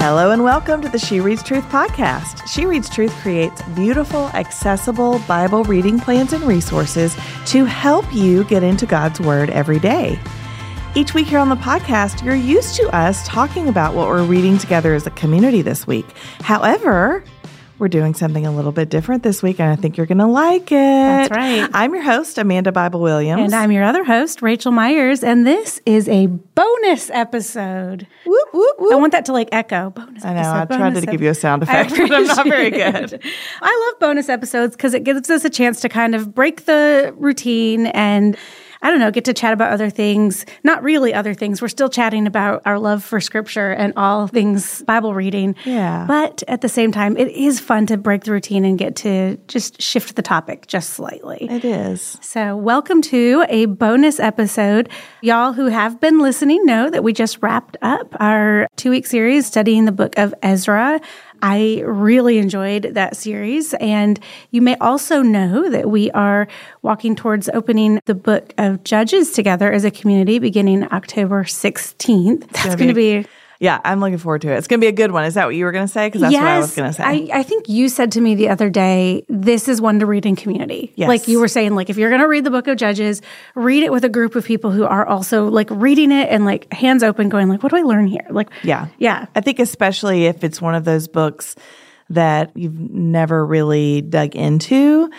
Hello and welcome to the She Reads Truth podcast. She Reads Truth creates beautiful, accessible Bible reading plans and resources to help you get into God's Word every day. Each week here on the podcast, you're used to us talking about what we're reading together as a community this week. However, we're doing something a little bit different this week, and I think you're going to like it. That's right. I'm your host, Amanda Bible Williams. And I'm your other host, Raechel Myers, and this is a bonus episode. Whoop, whoop, whoop. I want that to like echo. Bonus I know. episode, I tried to give you a sound effect, but I'm not very good. it. I love bonus episodes because it gives us a chance to kind of break the routine and I don't know, get to chat about other things. Not really other things. We're still chatting about our love for scripture and all things Bible reading. Yeah. But at the same time, it is fun to break the routine and get to just shift the topic just slightly. It is. So, welcome to a bonus episode. Y'all who have been listening know that we just wrapped up our two week series studying the book of Ezra. I really enjoyed that series. And you may also know that we are walking towards opening the book of Judges together as a community beginning October 16th. That's going to be Yeah, I'm looking forward to it. It's going to be a good one. Is that what you were going to say? Because that's what I was going to say. I, I think you said to me the other day, this is one to read in community. Yes. Like you were saying, like if you're going to read the book of Judges, read it with a group of people who are also like reading it and like hands open, going like, what do I learn here? Like, yeah. yeah, I think especially if it's one of those books that you've never really dug into,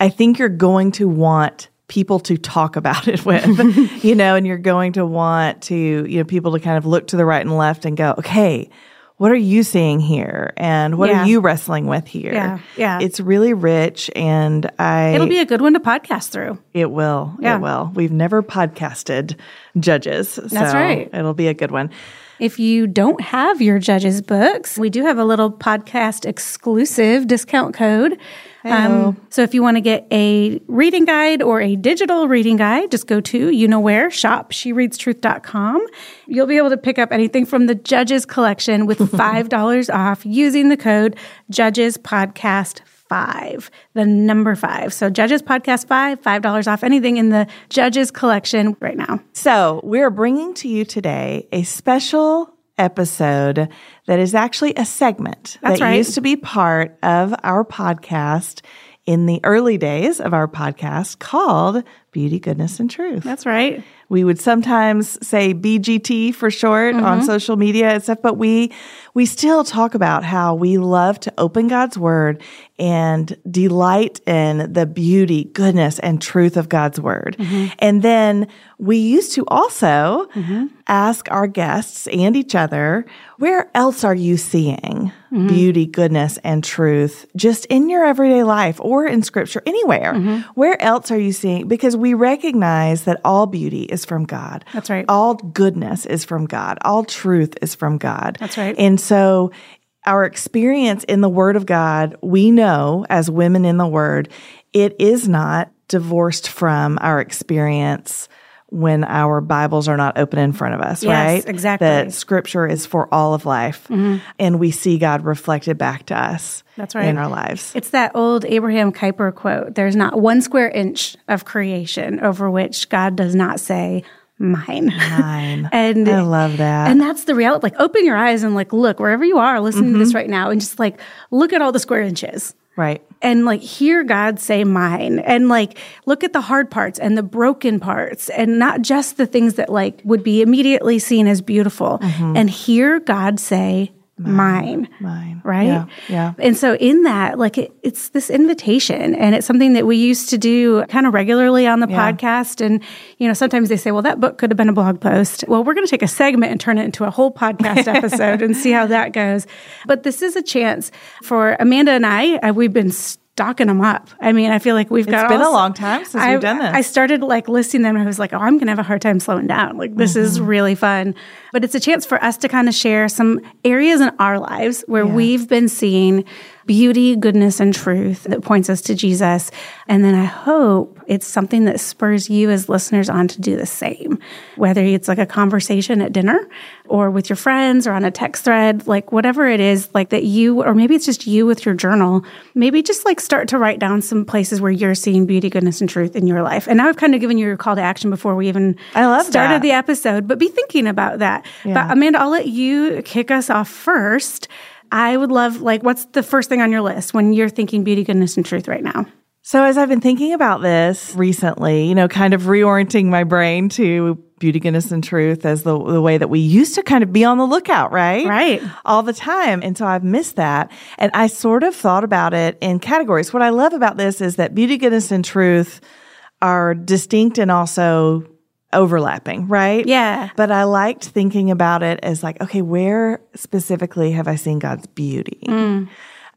I think you're going to want people to talk about it with, you know, and you're going to want to, you know, people to kind of look to the right and left and go, okay, what are you seeing here? And what Yeah. are you wrestling with here? Yeah, yeah. It's really rich and I it'll be a good one to podcast through. It will. Yeah. It will. We've never podcasted judges. That's so right. It'll be a good one. If you don't have your Judges books, we do have a little podcast exclusive discount code. Um, so if you want to get a reading guide or a digital reading guide, just go to you know where shop shereadstruth.com. You'll be able to pick up anything from the Judges collection with $5 off using the code Judges Podcast 5, the number 5. So Judges Podcast 5, $5 off anything in the Judges collection right now. So, we're bringing to you today a special episode that is actually a segment That's that right. used to be part of our podcast in the early days of our podcast called Beauty, Goodness, and Truth. That's right. We would sometimes say BGT for short Mm-hmm. on social media and stuff, but we we still talk about how we love to open God's word and delight in the beauty, goodness, and truth of God's word. Mm-hmm. And then we used to also ask our guests and each other, where else are you seeing Mm-hmm. beauty, goodness, and truth just in your everyday life or in scripture, anywhere? Mm-hmm. Where else are you seeing? Because we recognize that all beauty is from God. That's right. All goodness is from God. All truth is from God. That's right. And so our experience in the Word of God, we know as women in the Word, it is not divorced from our experience when our Bibles are not open in front of us, Yes, right? exactly. Mm-hmm. That scripture is for all of life. And we see God reflected back to us That's right. in our lives. It's that old Abraham Kuyper quote there's not one square inch of creation over which God does not say, mine. Mine. and I love that. And that's the reality. Like, open your eyes and, like, look wherever you are listening to Mm-hmm. this right now and just like look at all the square inches. right. And like hear God say mine and like look at the hard parts and the broken parts and not just the things that like would be immediately seen as beautiful and hear God say mine. Mine. Right? Yeah. Yeah. And so in that, like it, it's this invitation and it's something that we used to do kind of regularly on the Yeah. podcast. And, you know, sometimes they say, well, that book could have been a blog post. Well, we're going to take a segment and turn it into a whole podcast episode and see how that goes. But this is a chance for Amanda and I, uh, we've been stocking them up. I mean, I feel like we've got It's been all- a long time since we've done this. I started like listing them and I was like, oh, I'm going to have a hard time slowing down. Like, this is Mm-hmm. really fun. But it's a chance for us to kind of share some areas in our lives where we've been seeing beauty, goodness, and truth that points us to Jesus. And then I hope it's something that spurs you as listeners on to do the same, whether it's like a conversation at dinner or with your friends or on a text thread, like whatever it is, like that you, or maybe it's just you with your journal, maybe just like start to write down some places where you're seeing beauty, goodness, and truth in your life. And now I've kind of given you your call to action before we even I love started that. the episode, but be thinking about that. Yeah. But Amanda, I'll let you kick us off first. I would love, like, what's the first thing on your list when you're thinking beauty, goodness, and truth right now? So, as I've been thinking about this recently, you know, kind of reorienting my brain to beauty, goodness, and truth as the, the way that we used to kind of be on the lookout, right? Right. All the time. And so I've missed that. And I sort of thought about it in categories. What I love about this is that beauty, goodness, and truth are distinct and also overlapping, right? Yeah. But I liked thinking about it as like, okay, where specifically have I seen God's beauty? Mm.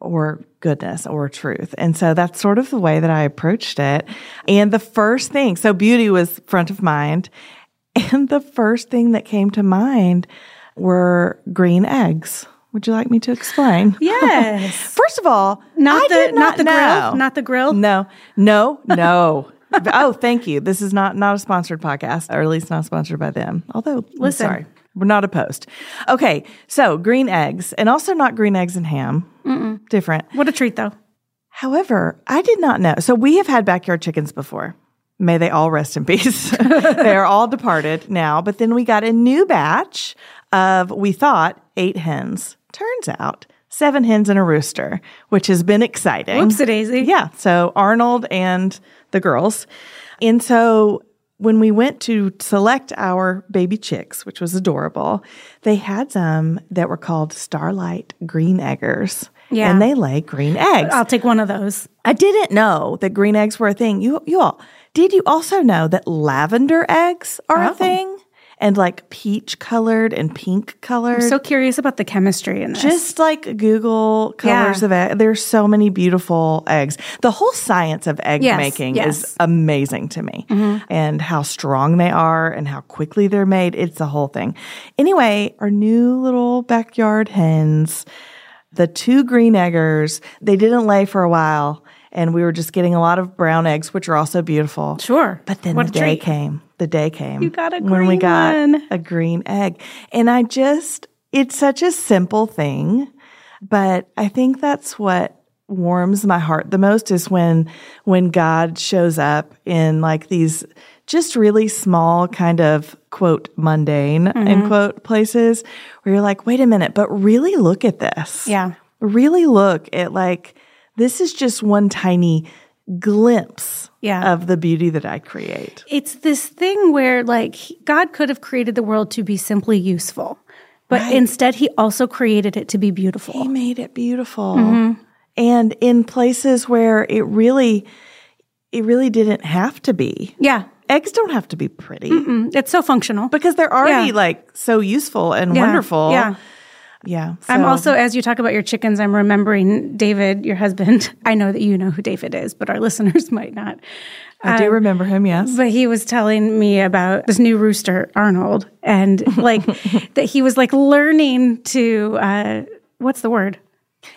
or goodness or truth. And so that's sort of the way that I approached it. And the first thing, so beauty was front of mind. And the first thing that came to mind were green eggs. Would you like me to explain? Yes. First of all, Not I the not, not the know. grill. Not the grill. No, no, no. oh, thank you. This is not not a sponsored podcast, or at least not sponsored by them. Although, Listen. sorry, we're not opposed. Okay, so green eggs, and also not green eggs and ham. Different. What a treat, though. However, I did not know. So we have had backyard chickens before. May they all rest in peace. they are all departed now. But then we got a new batch of, we thought, eight hens. Turns out, seven hens and a rooster, which has been exciting. Whoopsie daisy. Yeah. So Arnold and the girls. And so when we went to select our baby chicks, which was adorable, they had some that were called Starlight Green Eggers. Yeah. And they lay green eggs. I'll take one of those. I didn't know that green eggs were a thing. You you all did you also know that lavender eggs are Oh. a thing? And like peach colored and pink colored. So curious about the chemistry in this. just like Google colors Yeah. of egg. There's so many beautiful eggs. The whole science of egg Yes, making yes. is amazing to me. Mm-hmm. And how strong they are and how quickly they're made. It's a whole thing. Anyway, our new little backyard hens, the two green eggers, they didn't lay for a while. And we were just getting a lot of brown eggs, which are also beautiful. Sure. But then What the day came. The day came. You got a when we got one. a green egg. And I just it's such a simple thing, but I think that's what warms my heart the most is when when God shows up in like these just really small kind of quote mundane Mm-hmm. end quote places where you're like, wait a minute, but really look at this Yeah. really look at like this is just one tiny glimpse Yeah. of the beauty that I create. It's this thing where, like, God could have created the world to be simply useful, but instead, He also created it to be beautiful. He made it beautiful. And in places where it really it really didn't have to be. Yeah. Eggs don't have to be pretty Mm, It's so functional. because they're already Yeah. like so useful and Yeah. wonderful. Yeah. Yeah. I'm also, as you talk about your chickens, I'm remembering David, your husband. I know that you know who David is, but our listeners might not. I do remember him, yes. But he was telling me about this new rooster, Arnold, and like that he was like learning to, uh, what's the word?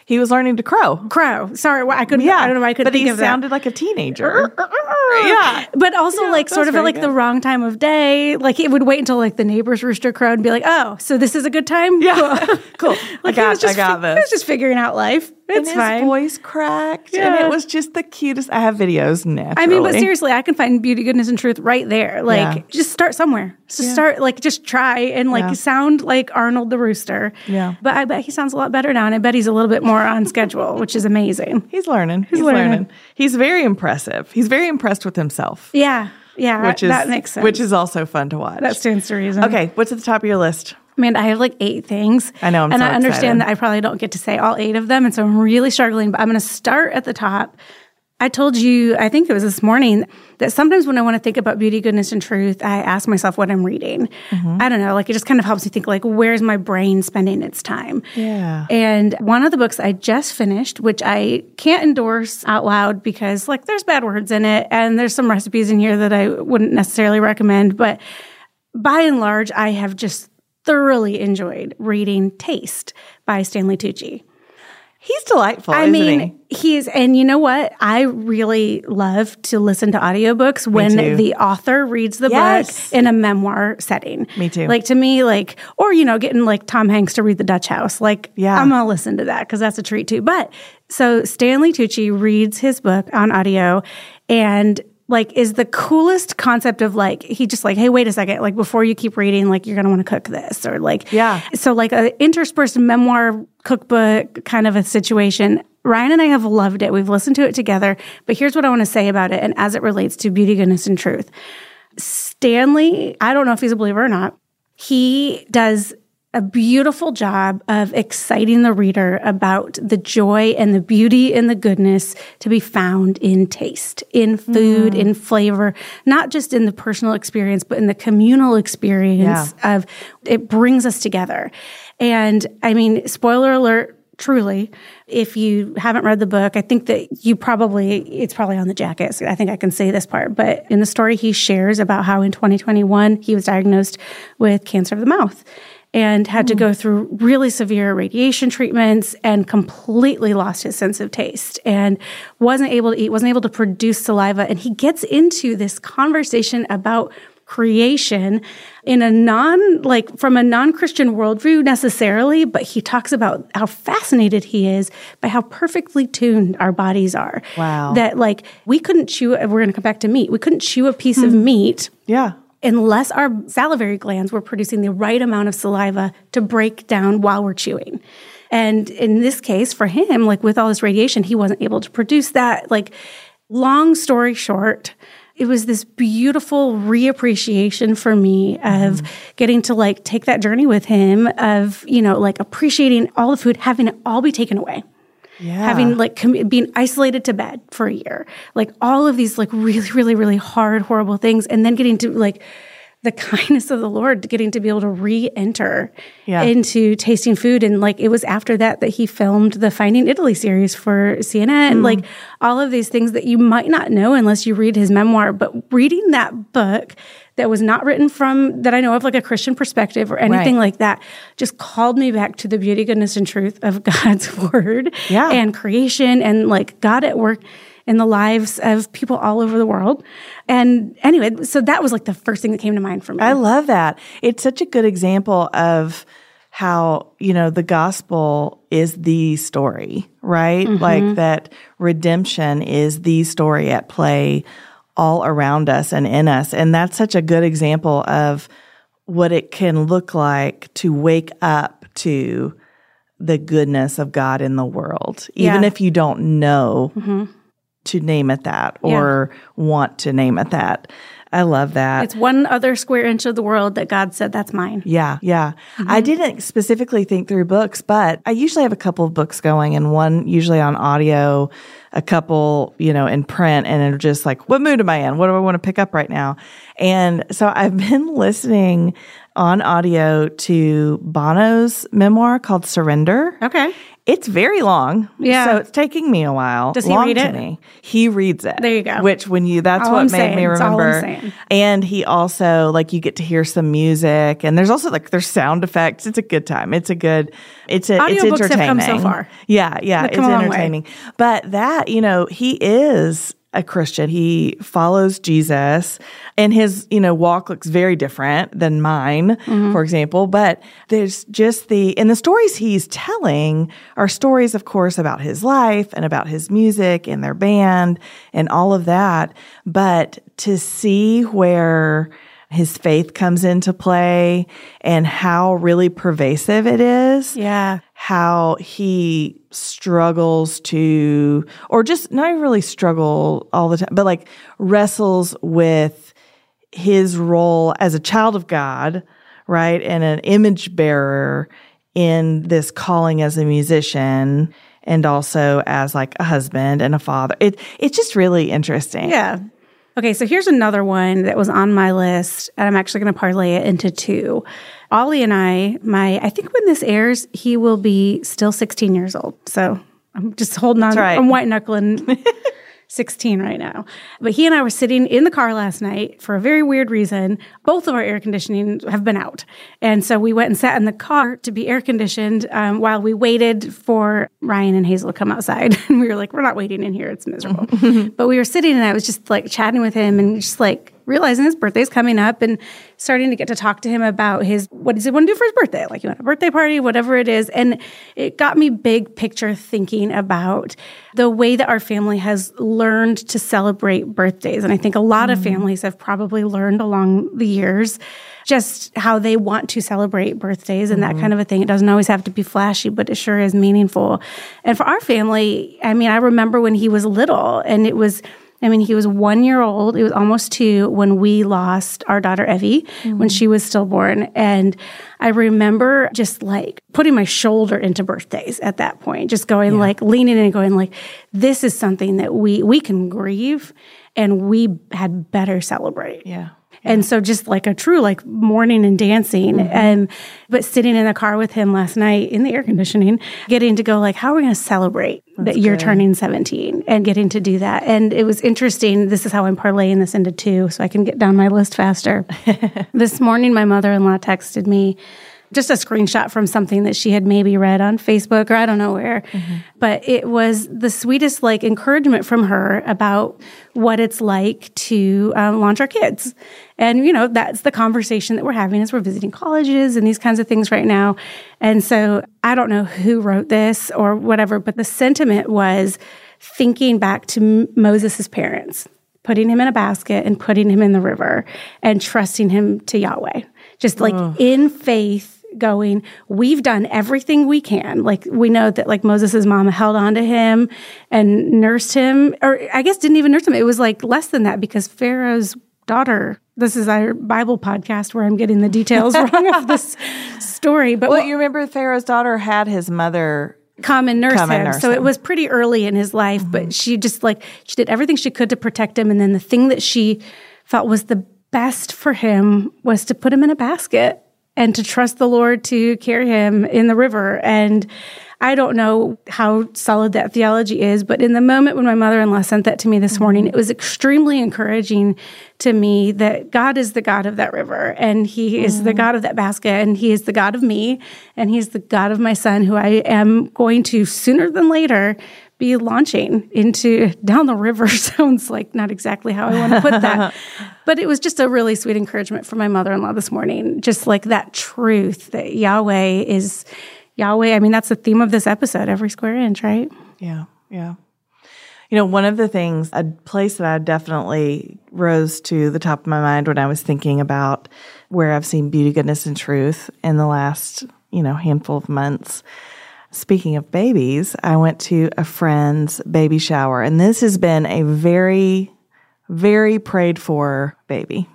He was learning to crow. Crow. Sorry, why- I couldn't. Yeah. I don't know. why I couldn't but he of that. sounded like a teenager. yeah. But also, Yeah, like, sort of at like good. the wrong time of day. Like, it would wait until like the neighbor's rooster crowed and be like, "Oh, so this is a good time." Yeah. cool. like I he was got, just I got fi- He was just figuring out life. And It's his fine. voice cracked, and Yeah. it was just the cutest. I have videos naturally. I mean, but seriously, I can find beauty, goodness, and truth right there. Like, Yeah. just start somewhere. Just start, like, just try and like Yeah. sound like Arnold the Rooster. Yeah. But I bet he sounds a lot better now, and I bet he's a little bit more on schedule, which is amazing. He's learning. He's, learning. learning. He's very impressive. He's very impressed with himself, Yeah, yeah, which is that makes sense. Which is also fun to watch. that stands to reason. okay. What's at the top of your list? Man, I have like eight things. I know, I'm and so I understand excited. that I probably don't get to say all eight of them, and so I'm really struggling. But I'm going to start at the top. I told you, I think it was this morning, that sometimes when I want to think about beauty, goodness, and truth, I ask myself what I'm reading. Mm-hmm. I don't know, like it just kind of helps me think, like, where's my brain spending its time? Yeah. And one of the books I just finished, which I can't endorse out loud because, like, there's bad words in it, and there's some recipes in here that I wouldn't necessarily recommend, but by and large, I have just thoroughly enjoyed reading Taste by Stanley Tucci. He's delightful. I mean, he? he's, and you know what? I really love to listen to audiobooks when the author reads the Yes. book in a memoir setting. Me too. Like to me, like, or, you know, getting like Tom Hanks to read The Dutch House. Like, Yeah. I'm going to listen to that because that's a treat too. But so Stanley Tucci reads his book on audio and like is the coolest concept of like he just like hey wait a second. Like before you keep reading like you're gonna want to cook this or like Yeah. so like a interspersed memoir cookbook kind of a situation. Ryan and i have loved it. We've listened to it together. But here's what i want to say about it and as it relates to beauty goodness and truth. Stanley i don't know if he's a believer or not he does a beautiful job of exciting the reader about the joy and the beauty and the goodness to be found in taste, in food, mm-hmm. in flavor, not just in the personal experience, but in the communal experience of it brings us together. And I mean, spoiler alert, truly if you haven't read the book i think that you probably it's probably on the jacket so i think i can say this part but in the story he shares about how in 2021 he was diagnosed with cancer of the mouth and had to hmm. go through really severe radiation treatments and completely lost his sense of taste and wasn't able to eat wasn't able to produce saliva. And he gets into this conversation about creation in a non like from a non-christian worldview necessarily but he talks about how fascinated he is by how perfectly tuned our bodies are. Wow. that like we couldn't chew we're going to come back to meat. We couldn't chew a piece of hmm. meat Yeah. Unless our salivary glands were producing the right amount of saliva to break down while we're chewing. And in this case, for him, like with all this radiation, he wasn't able to produce that. Like, long story short, it was this beautiful reappreciation for me of mm-hmm. getting to like take that journey with him of, you know, like appreciating all the food, having it all be taken away Yeah. having like com- being isolated to bed for a year like all of these like really really really hard horrible things and then getting to like the kindness of the lord getting to be able to re-enter Yeah. into tasting food and like it was after that that he filmed the finding italy series for cnn and mm. like all of these things that you might not know unless you read his memoir but reading that book that was not written from that i know of like a christian perspective or anything Right. like that just called me back to the beauty goodness and truth of god's word Yeah. and creation and like God at work in the lives of people all over the world. And anyway, so that was like the first thing that came to mind for me. I love that. It's such a good example of how, you know, the gospel is the story, right? Mm-hmm. Like that redemption is the story at play all around us and in us. And that's such a good example of what it can look like to wake up to the goodness of God in the world, even Yeah. if you don't know mm-hmm. to name it that or want to name it that. I love that. it's one other square inch of the world that God said, that's mine. Yeah, yeah. Mm-hmm. I didn't specifically think through books, but I usually have a couple of books going and one usually on audio, a couple, you know, in print and it'll just like, what mood am I in? What do I want to pick up right now? And so I've been listening on audio to Bono's memoir called Surrender. Okay. It's very long. Yeah. So it's taking me a while. Does he long read to it? me. He reads it. There you go. Which when you that's All what I'm made saying. me It's remember. saying. And he also like you get to hear some music and there's also like there's sound effects. It's a good time. It's a good it's a it's Audiobooks have entertaining. come so far. Yeah, yeah. They've It's come a long way. entertaining. But that, you know, he is a Christian. He follows Jesus and his, you know, walk looks very different than mine, Mm-hmm. for example. But there's just the, and the stories he's telling are stories, of course, about his life and about his music and their band and all of that. But to see where his faith comes into play and how really pervasive it is Yeah. how he struggles to, or just not even really struggle all the time, but like wrestles with his role as a child of God, right? And an image bearer in this calling as a musician and also as like a husband and a father. It it's just really interesting. Yeah. Okay, so here's another one that was on my list, and I'm actually going to parlay it into two. Ollie and I, my, I think when this airs, he will be still 16 years old. So I'm just holding on. right. I'm white knuckling 16 right now. But he and I were sitting in the car last night for a very weird reason. Both of our air conditioning have been out. And so we went and sat in the car to be air conditioned um, while we waited for Ryan and Hazel to come outside. And we were like, we're not waiting in here. It's miserable. but we were sitting and I was just like chatting with him and just like, realizing his birthday's coming up and starting to get to talk to him about his what does he want to do for his birthday? Like you want a birthday party, whatever it is. And it got me big picture thinking about the way that our family has learned to celebrate birthdays. And I think a lot mm-hmm. of families have probably learned along the years just how they want to celebrate birthdays and mm-hmm. that kind of a thing. It doesn't always have to be flashy, but it sure is meaningful. And for our family, I mean, I remember when he was little and it was I mean, he was one year old. It was almost two when we lost our daughter Evie mm-hmm. when she was stillborn. And I remember just like putting my shoulder into birthdays at that point, just going yeah. like leaning in and going like, this is something that we we can grieve and we had better celebrate. Yeah. And so just like a true like mourning and dancing mm-hmm. and but sitting in the car with him last night in the air conditioning, getting to go like, how are we going to celebrate That's that you're turning 17 and getting to do that. And it was interesting. This is how I'm parlaying this into two so I can get down my list faster. this morning, my mother-in-law texted me just a screenshot from something that she had maybe read on Facebook or I don't know where. Mm-hmm. But it was the sweetest like encouragement from her about what it's like to um, launch our kids. And, you know, that's the conversation that we're having as we're visiting colleges and these kinds of things right now. And so I don't know who wrote this or whatever, but the sentiment was thinking back to Moses' parents, putting him in a basket and putting him in the river and trusting him to Yahweh. Just like oh. in faith going, we've done everything we can. Like we know that like Moses' mom held on to him and nursed him, or I guess didn't even nurse him. It was like less than that because Pharaoh's daughter. This is our Bible podcast where I'm getting the details wrong of this story. But well, you remember Pharaoh's daughter had his mother come and nurse come him. And nurse so him. it was pretty early in his life, mm-hmm. but she just like she did everything she could to protect him. And then the thing that she felt was the best for him was to put him in a basket and to trust the Lord to carry him in the river. And I don't know how solid that theology is, but in the moment when my mother in law sent that to me this morning, it was extremely encouraging to me that God is the God of that river and He is the mm. God of that basket and He is the God of me and He's the God of my son who I am going to sooner than later be launching into down the river sounds like not exactly how I want to put that. but it was just a really sweet encouragement for my mother in law this morning. Just like that truth that Yahweh is Yahweh. I mean, that's the theme of this episode, every square inch, right? Yeah, yeah. You know, one of the things, a place that I definitely rose to the top of my mind when I was thinking about where I've seen beauty, goodness, and truth in the last, you know, handful of months Speaking of babies, I went to a friend's baby shower, and this has been a very, very prayed for baby.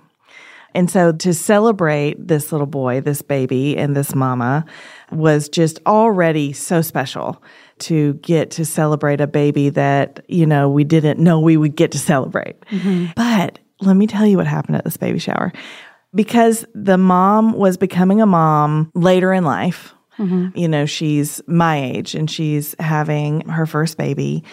And so to celebrate this little boy, this baby, and this mama was just already so special to get to celebrate a baby that, you know, we didn't know we would get to celebrate. Mm-hmm. But let me tell you what happened at this baby shower. Because the mom was becoming a mom later in life, Mm-hmm. You know, she's my age and she's having her first baby.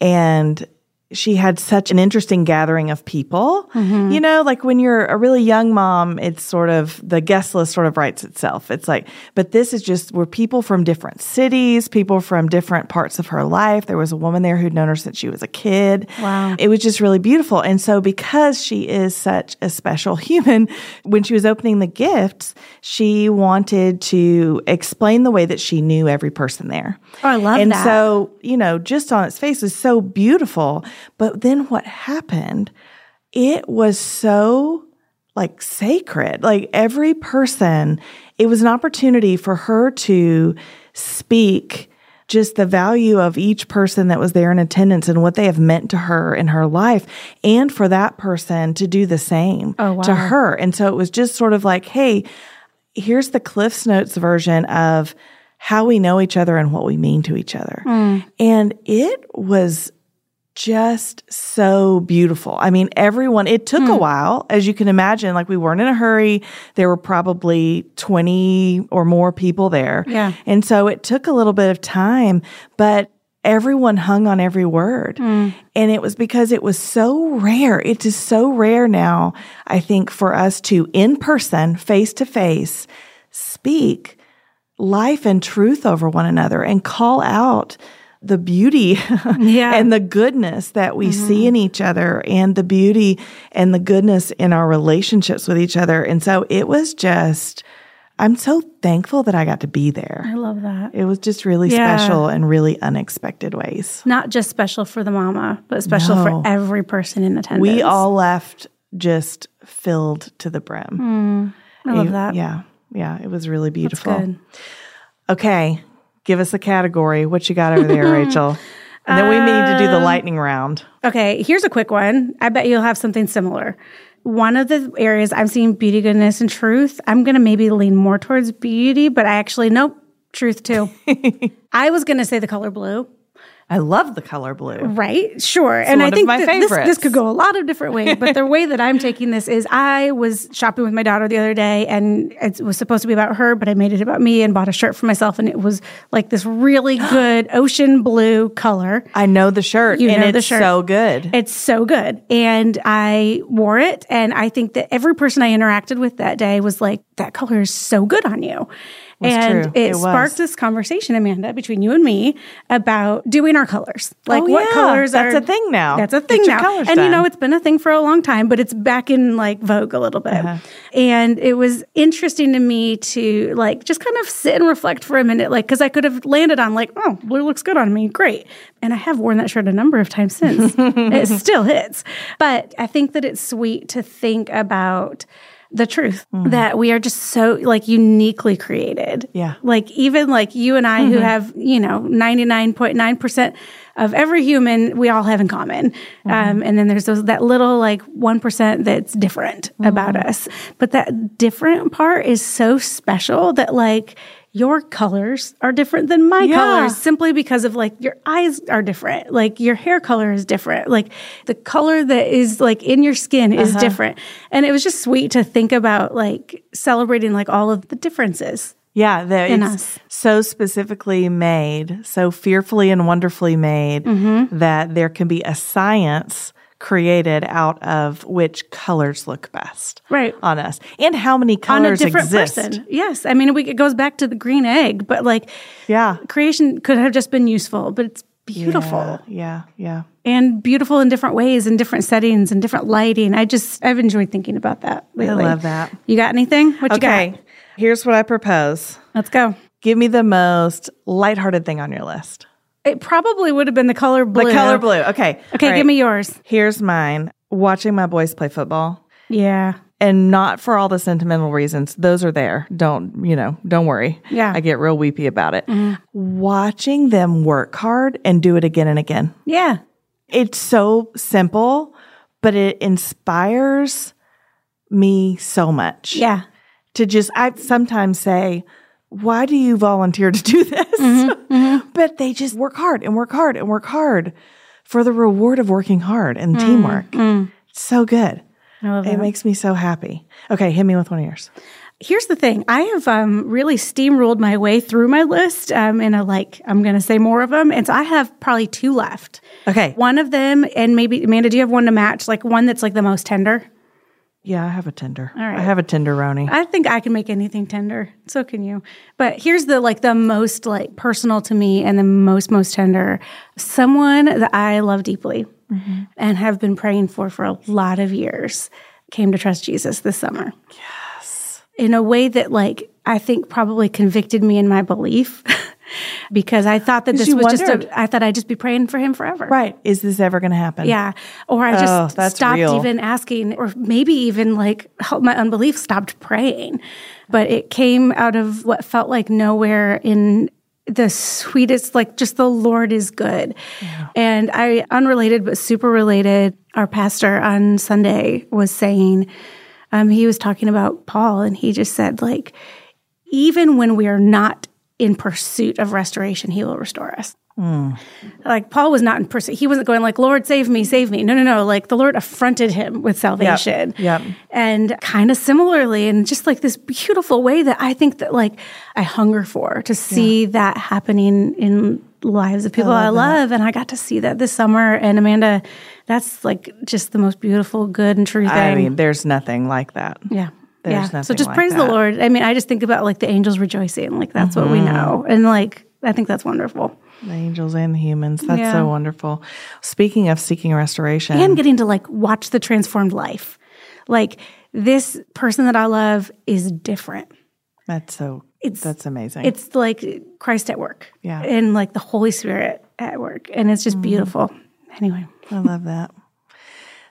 And she had such an interesting gathering of people. Mm-hmm. You know, like when you're a really young mom, it's sort of the guest list sort of writes itself. It's like, but this is just where people from different cities, people from different parts of her life. There was a woman there who'd known her since she was a kid. Wow. It was just really beautiful. And so because she is such a special human, when she was opening the gifts, she wanted to explain the way that she knew every person there. Oh, I love and that. And so, you know, just on its face was so beautiful. But then what happened, it was so like sacred. Like every person, it was an opportunity for her to speak just the value of each person that was there in attendance and what they have meant to her in her life, and for that person to do the same oh, wow. to her. And so it was just sort of like, hey, here's the Cliff's Notes version of how we know each other and what we mean to each other. Mm. And it was just so beautiful. I mean, everyone, it took hmm. a while, as you can imagine. Like, we weren't in a hurry. There were probably 20 or more people there. Yeah. And so it took a little bit of time, but everyone hung on every word. Mm. And it was because it was so rare. It is so rare now, I think, for us to, in person, face to face, speak life and truth over one another and call out the beauty Yeah. and the goodness that we see mm-hmm. in each other and the beauty and the goodness in our relationships with each other. And so it was just, I'm so thankful that I got to be there. I love that. It was just really Yeah. special in really unexpected ways. Not just special for the mama, but special No. for every person in attendance. We all left just filled to the brim. Mm. I love It- that. Yeah. Yeah. It was really beautiful. Good. Okay. Give us a category. What you got over there, Raechel? And then we need to do Um, the lightning round. Okay, here's a quick one. I bet you'll have something similar. One of the areas I'm seeing beauty, goodness, and truth, I'm going to maybe lean more towards beauty, but I actually, nope, truth too. I was going to say the color blue. I love the color blue. Right, sure. and one I think this, this could go a lot of different ways, but the way that I'm taking this is I was shopping with my daughter the other day and it was supposed to be about her, but I made it about me and bought a shirt for myself. And it was like this really good ocean blue color. I know the shirt, You and know it's the shirt. so good. It's so good. And I wore it. And I think that every person I interacted with that day was like, that color is so good on you. And true. it, It sparked this conversation, Amanda, between you and me about doing our colors. Like Oh, what yeah. colors That's are a thing now. That's a thing now. and you know, it's been a thing for a long time, but it's back in like vogue a little bit. Uh-huh. And it was interesting to me to like just kind of sit and reflect for a minute, like, because I could have landed on like, oh, blue looks good on me. Great. And I have worn that shirt a number of times since. it still hits. But I think that it's sweet to think about the truth mm-hmm. that we are just so like uniquely created. Yeah. Like even like you and I who mm-hmm. have, you know, 99.9% of every human we all have in common. Mm-hmm. Um, and then there's those that little like 1% that's different about us. But that different part is so special that like your colors are different than my Yeah. colors simply because of like your eyes are different. Like your hair color is different. Like the color that is like in your skin is different. And it was just sweet to think about like celebrating like all of the differences. Yeah, the, in it's us. so specifically made, so fearfully and wonderfully made Mm-hmm. that there can be a science created out of which colors look best Right. on us and how many colors On a different exist. person. Yes. I mean, we, it goes back to the green egg, but like Yeah. creation could have just been useful, but it's beautiful Yeah, yeah. and beautiful in different ways in different settings and different lighting. I just, I've enjoyed thinking about that lately. love that. You got anything? What you Okay, got? here's what I propose. Let's go. Give me the most lighthearted thing on your list. It probably would have been the color blue. The color blue. Okay. Okay, right. give me yours. Here's mine. Watching my boys play football. Yeah. and not for all the sentimental reasons. Those are there. Don't, you know, don't worry. Yeah. Mm-hmm. I get real weepy about it. Watching them work hard and do it again and again. Yeah. It's so simple, but it inspires me so much. Yeah. To just, I sometimes say, why do you volunteer to do this? Mm-hmm. But they just work hard and work hard and work hard for the reward of working hard and Mm-hmm. teamwork. It's so good. I love It makes me so happy. Okay, hit me with one of yours. Here's the thing. I have um, really steamrolled my way through my list um, in a like, I'm going to say more of them. And so I have probably two left. Okay. One of them, and maybe, Amanda, do you have one to match? Like one that's like the most tender? Yeah, I have a tender. right. I have a tenderoni. I think I can make anything tender. So can you. But here's the like the most like personal to me and the most most tender. Someone that I love deeply mm-hmm. and have been praying for for a lot of years came to trust Jesus this summer. Yes. In a way that like I think probably convicted me in my belief because I thought that this was just wondered. a I thought I'd just be praying for him forever. right. Is this ever going to happen? Yeah. Or I Oh, just that's stopped real. even asking, or maybe even like help my unbelief stopped praying. But it came out of what felt like nowhere in the sweetest, like just the Lord is good. And I, unrelated but super related, our pastor on Sunday was saying, um, he was talking about Paul, and he just said, like, even when we are not in pursuit of restoration, he will restore us. Hmm. Like Paul was not in pursuit. He wasn't going like, Lord, save me, save me. No, no, no. Like the Lord affronted him with salvation. Yep. And kind of similarly, and just like this beautiful way that I think that like I hunger for to see that happening in lives of people I love, I love and I got to see that this summer. And Amanda, that's like just the most beautiful, good, and true thing. I mean, there's nothing like that. Yeah. There's yeah. So just like praise that. the Lord. I mean, I just think about like the angels rejoicing. Like that's mm-hmm. what we mm-hmm. know. And like, I think that's wonderful. The angels and the humans. That's yeah. so wonderful. Speaking of seeking restoration and getting to like watch the transformed life. Like this person that I love is different. That's so it's that's amazing. It's like Christ at work. Yeah. And like the Holy Spirit at work. And it's just mm. beautiful. Anyway. I love that.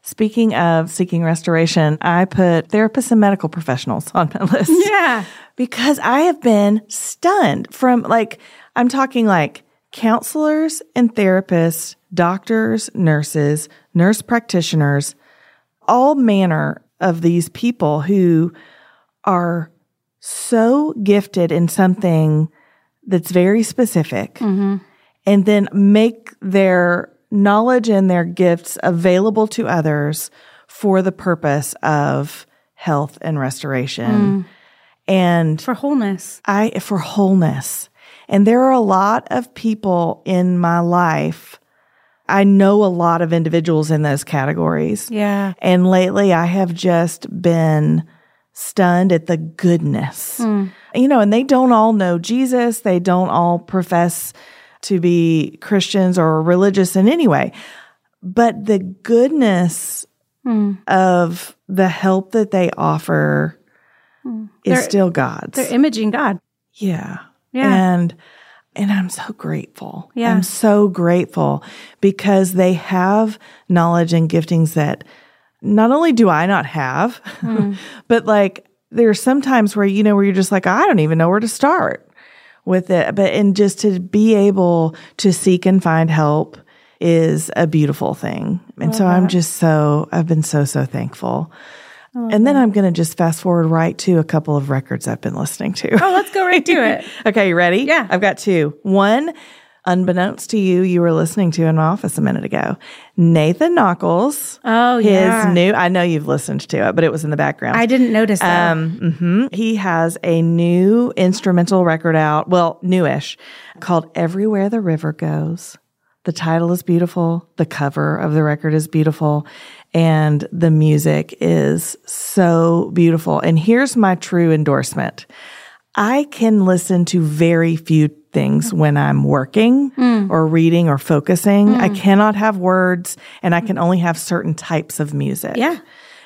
Speaking of seeking restoration, I put therapists and medical professionals on my list. Yeah. Because I have been stunned from like, I'm talking like counselors and therapists, doctors, nurses, nurse practitioners, all manner of these people who are so gifted in something that's very specific mm-hmm. and then make their knowledge and their gifts available to others for the purpose of health and restoration. Mm. And for wholeness. I for wholeness. And there are a lot of people in my life. I know a lot of individuals in those categories. Yeah. And lately I have just been stunned at the goodness. Mm. You know, and they don't all know Jesus. They don't all profess to be Christians or religious in any way. But the goodness mm. of the help that they offer mm. is they're, still God's. They're imaging God. Yeah. Yeah. And and I'm so grateful. Yeah. I'm so grateful because they have knowledge and giftings that not only do I not have, mm. but like there there's sometimes where, you know, where you're just like, I don't even know where to start with it. But, and just to be able to seek and find help is a beautiful thing. And so that. I'm just so, I've been so, so thankful. And then I'm going to just fast forward right to a couple of records I've been listening to. Oh, let's go right to it. okay, you ready? Yeah. I've got two. One, unbeknownst to you, you were listening to in my office a minute ago. Nathan Nockels. Oh, his yeah. new, I know you've listened to it, but it was in the background. I didn't notice that. Um, mm-hmm. He has a new instrumental record out, well, newish, called Everywhere the River Goes. The title is beautiful. The cover of the record is beautiful. And the music is so beautiful. And here's my true endorsement. I can listen to very few things when I'm working mm. or reading or focusing. Mm. I cannot have words and I can only have certain types of music. Yeah.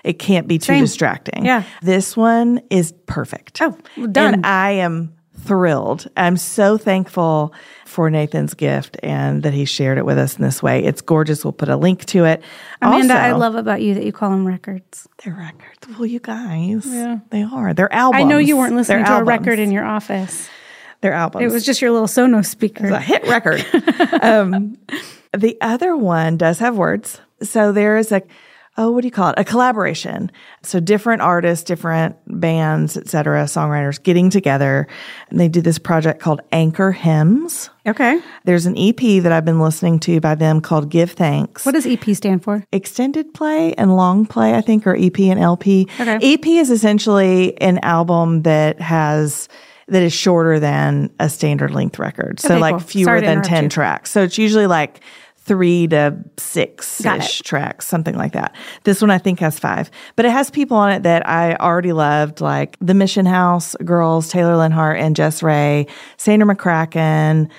It can't be too Same. distracting. Yeah. This one is perfect. Oh, done. And I am thrilled. I'm so thankful for Nathan's gift and that he shared it with us in this way. It's gorgeous. We'll put a link to it. Amanda, also, I love about you that you call them records. They're records. Well, you guys, yeah. they are. They're albums. I know you weren't listening They're to albums. a record in your office. They're albums. It was just your little Sonos speaker. It's a hit record. um, the other one does have words. So there is a oh, what do you call it? A collaboration. So different artists, different bands, etc., songwriters getting together. And they did this project called Anchor Hymns. Okay. There's an EP that I've been listening to by them called Give Thanks. What does EP stand for? Extended play and long play, I think, or EP and LP. Okay. EP is essentially an album that has that is shorter than a standard length record. So okay, like cool. fewer than 10 you. tracks. So it's usually like three to six ish tracks, something like that. This one I think has five, but it has people on it that I already loved, like the Mission House girls, Taylor Leonhardt and Jess Ray, Sandra McCracken,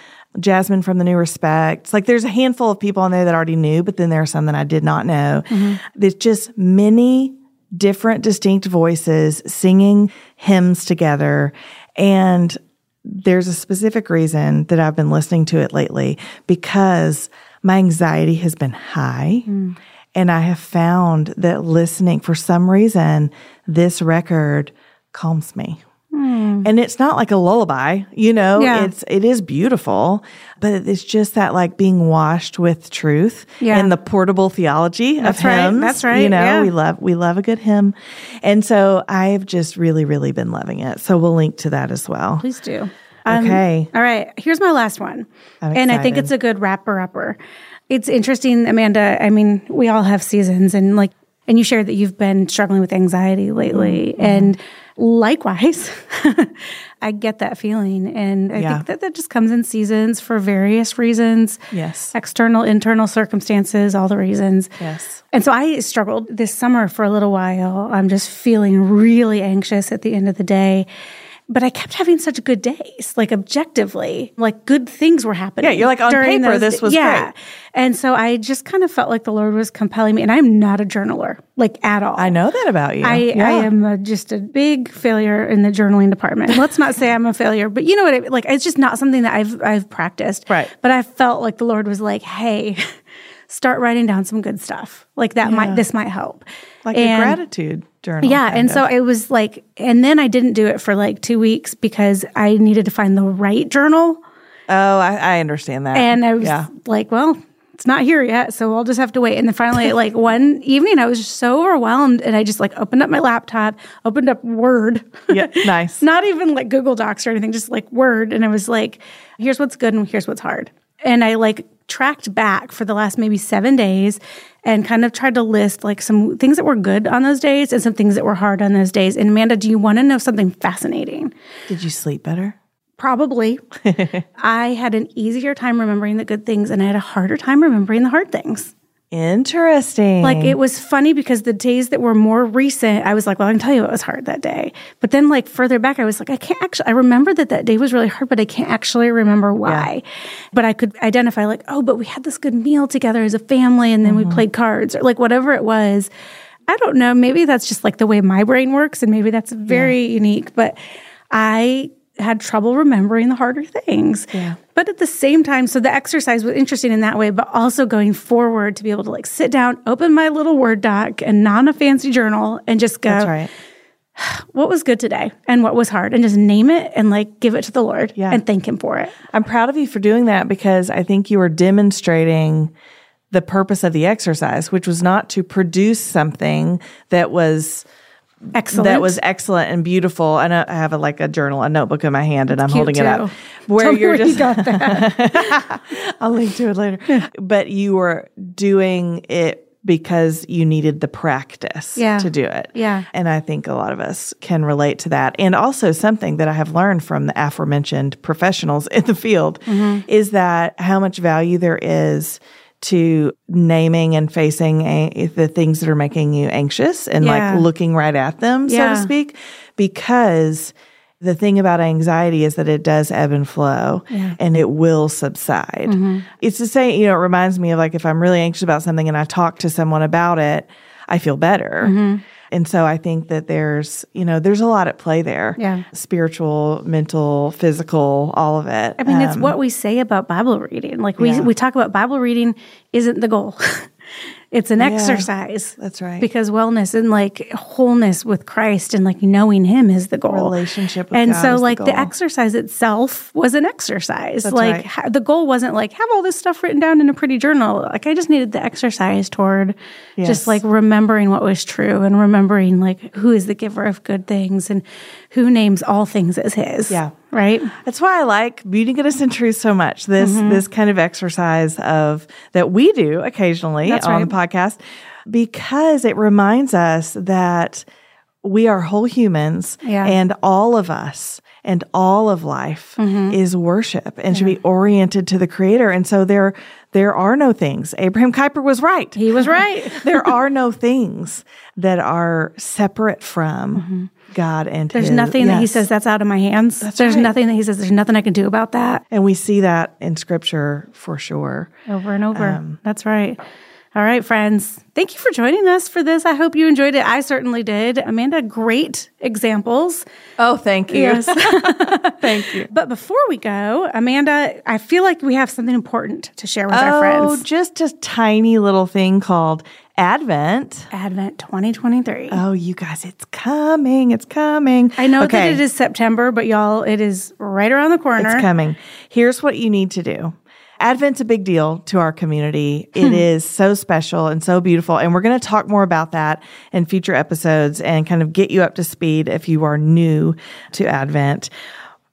Jasmine from the New Respects. Like there's a handful of people on there that I already knew, but then there are some that I did not know. Mm-hmm. There's just many different distinct voices singing hymns together. And there's a specific reason that I've been listening to it lately because my anxiety has been high. Mm. And I have found that listening, for some reason, this record calms me. Mm. And it's not like a lullaby, you know, yeah. it's, it is beautiful, but it's just that like being washed with truth yeah. and the portable theology That's of right. hymns. That's right. You know, yeah. we love, we love a good hymn. And so I've just really, really been loving it. So we'll link to that as well. Please do. Um, okay. All right. Here's my last one. and I think it's a good wrapper upper. It's interesting, Amanda. I mean, we all have seasons and like, and you shared that you've been struggling with anxiety lately. Mm-hmm. And Likewise, I get that feeling. And I Yeah. think that that just comes in seasons for various reasons Yes. external, internal circumstances, all the reasons. Yes. And so I struggled this summer for a little while. I'm just feeling really anxious at the end of the day. But I kept having such good days, like objectively, like good things were happening. Yeah, you're like, on paper, those this was yeah. great. And so I just kind of felt like the Lord was compelling me. And I'm not a journaler, like at all. I know that about you. I, Yeah. I am a, just a big failure in the journaling department. Let's not say I'm a failure, but you know what? I, like it's just not something that I've I've practiced. Right. But I felt like the Lord was like, "Hey, start writing down some good stuff. Like that Yeah. might this might help." like And- gratitude journal. Yeah, and so it was like, and then I didn't do it for like two weeks because I needed to find the right journal, oh, I, I understand that. and I was yeah. like, well. It's not here yet, so I'll just have to wait. And then finally, like one evening, I was just so overwhelmed, and I just like opened up my laptop, opened up Word, Yeah, nice. not even like Google Docs or anything, just like Word. And I was like, here's what's good and here's what's hard. And I like tracked back for the last maybe seven days and kind of tried to list like some things that were good on those days and some things that were hard on those days. And Amanda, do you want to know something fascinating? Did you sleep better? Probably. I had an easier time remembering the good things and I had a harder time remembering the hard things. Interesting. Like it was funny because the days that were more recent, I was like, well, I can tell you it was hard that day. But then, like further back, I was like, I can't actually, I remember that that day was really hard, but I can't actually remember why. But I could identify, like, oh, but we had this good meal together as a family and then we mm-hmm. played cards or like whatever it was. I don't know. Maybe that's just like the way my brain works and maybe that's very unique, but I had trouble remembering the harder things. Yeah. But at the same time, so the exercise was interesting in that way, but also going forward to be able to like sit down, open my little Word doc and not a fancy journal and just go, That's right. what was good today and what was hard and just name it and like give it to the Lord Yeah. and thank Him for it. I'm proud of you for doing that because I think you were demonstrating the purpose of the exercise, which was not to produce something that was Excellent. that was excellent and beautiful. And I I have a, like a journal, a notebook in my hand, and I'm cute holding it up. Where Tell you're where just, you got that. I'll link to it later. but you were doing it because you needed the practice Yeah. to do it. Yeah. And I think a lot of us can relate to that. And also something that I have learned from the aforementioned professionals in the field Mm-hmm. is that how much value there is to naming and facing a, the things that are making you anxious and Yeah. like looking right at them, so Yeah. to speak, because the thing about anxiety is that it does ebb and flow and it will subside. Mm-hmm. It's the same, you know, it reminds me of like if I'm really anxious about something and I talk to someone about it, I feel better. Mm-hmm. And so I think that there's, you know, there's a lot at play there. Yeah. Spiritual, mental, physical, all of it. I mean, it's Um, what we say about Bible reading. Like we, Yeah. we talk about Bible reading isn't the goal. it's an exercise. That's right. Because wellness and like wholeness with Christ and like knowing Him is the goal. Relationship with and God so the like the, goal. exercise itself was an exercise. That's like right. ha- the goal wasn't like have all this stuff written down in a pretty journal. Like I just needed the exercise toward Yes. just like remembering what was true and remembering like who is the giver of good things and who names all things as His. Yeah. Right. That's why I like Beauty, Goodness, and Truth so much. This Mm-hmm. this kind of exercise of that we do occasionally That's on right. the podcast because it reminds us that we are whole humans Yeah. and all of us and all of life Mm-hmm. is worship and should be oriented to the creator. And so there there are no things. Abraham Kuyper was right. He was right. there are no things that are separate from God and Mm-hmm. There's his- nothing that he says that's out of my hands. there's right. nothing that he says there's nothing I can do about that. And we see that in scripture for sure. Over and over. that's right. All right, friends. Thank you for joining us for this. I hope you enjoyed it. I certainly did. Amanda, great examples. Oh, thank you. Yes. thank you. but before we go, Amanda, I feel like we have something important to share with our oh, friends. Oh, just a tiny little thing called Advent. Advent 2023. Oh, you guys, it's coming. It's coming. I know okay, that it is September, but y'all, it is right around the corner. It's coming. Here's what you need to do. Advent's a big deal to our community. It Hmm. so special and so beautiful. And we're going to talk more about that in future episodes and kind of get you up to speed if you are new to Advent.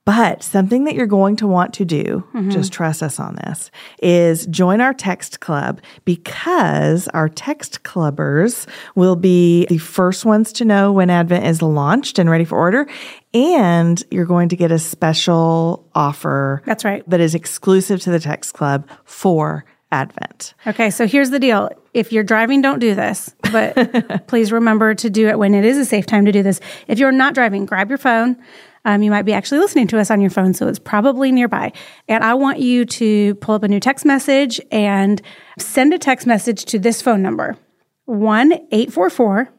But something that you're going to want to do, mm-hmm. just trust us on this, is join our text club because our text clubbers will be the first ones to know when Advent is launched and ready for order. And you're going to get a special offer. That's right. That is exclusive to the text club for Advent. Okay, so here's the deal. If you're driving, don't do this, but please remember to do it when it is a safe time to do this. If you're not driving, grab your phone um, you might be actually listening to us on your phone, so it's probably nearby. And I want you to pull up a new text message and send a text message to this phone number 1 844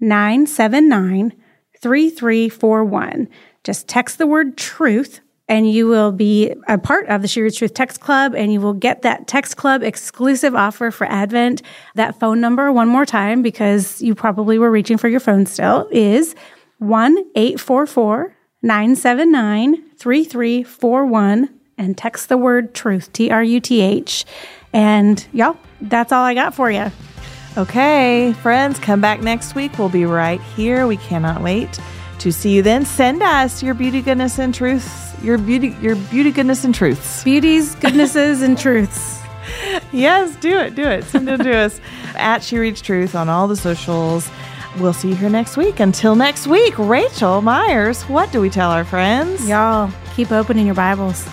979 3341. Just text the word truth and you will be a part of the She Reads Truth Text Club, and you will get that Text Club exclusive offer for Advent. That phone number, one more time, because you probably were reaching for your phone still, is 1 844 979 3341 and text the word truth, T R U T H. And y'all, that's all I got for you. Okay, friends, come back next week. We'll be right here. We cannot wait to see you then. Send us your beauty, goodness, and truths. Your beauty, your beauty, goodness, and truths. Beauties, goodnesses, and truths. Yes, do it. Do it. Send it to us at She Reads Truth on all the socials. We'll see you here next week. Until next week, Raechel Myers, what do we tell our friends? Y'all, keep opening your Bibles.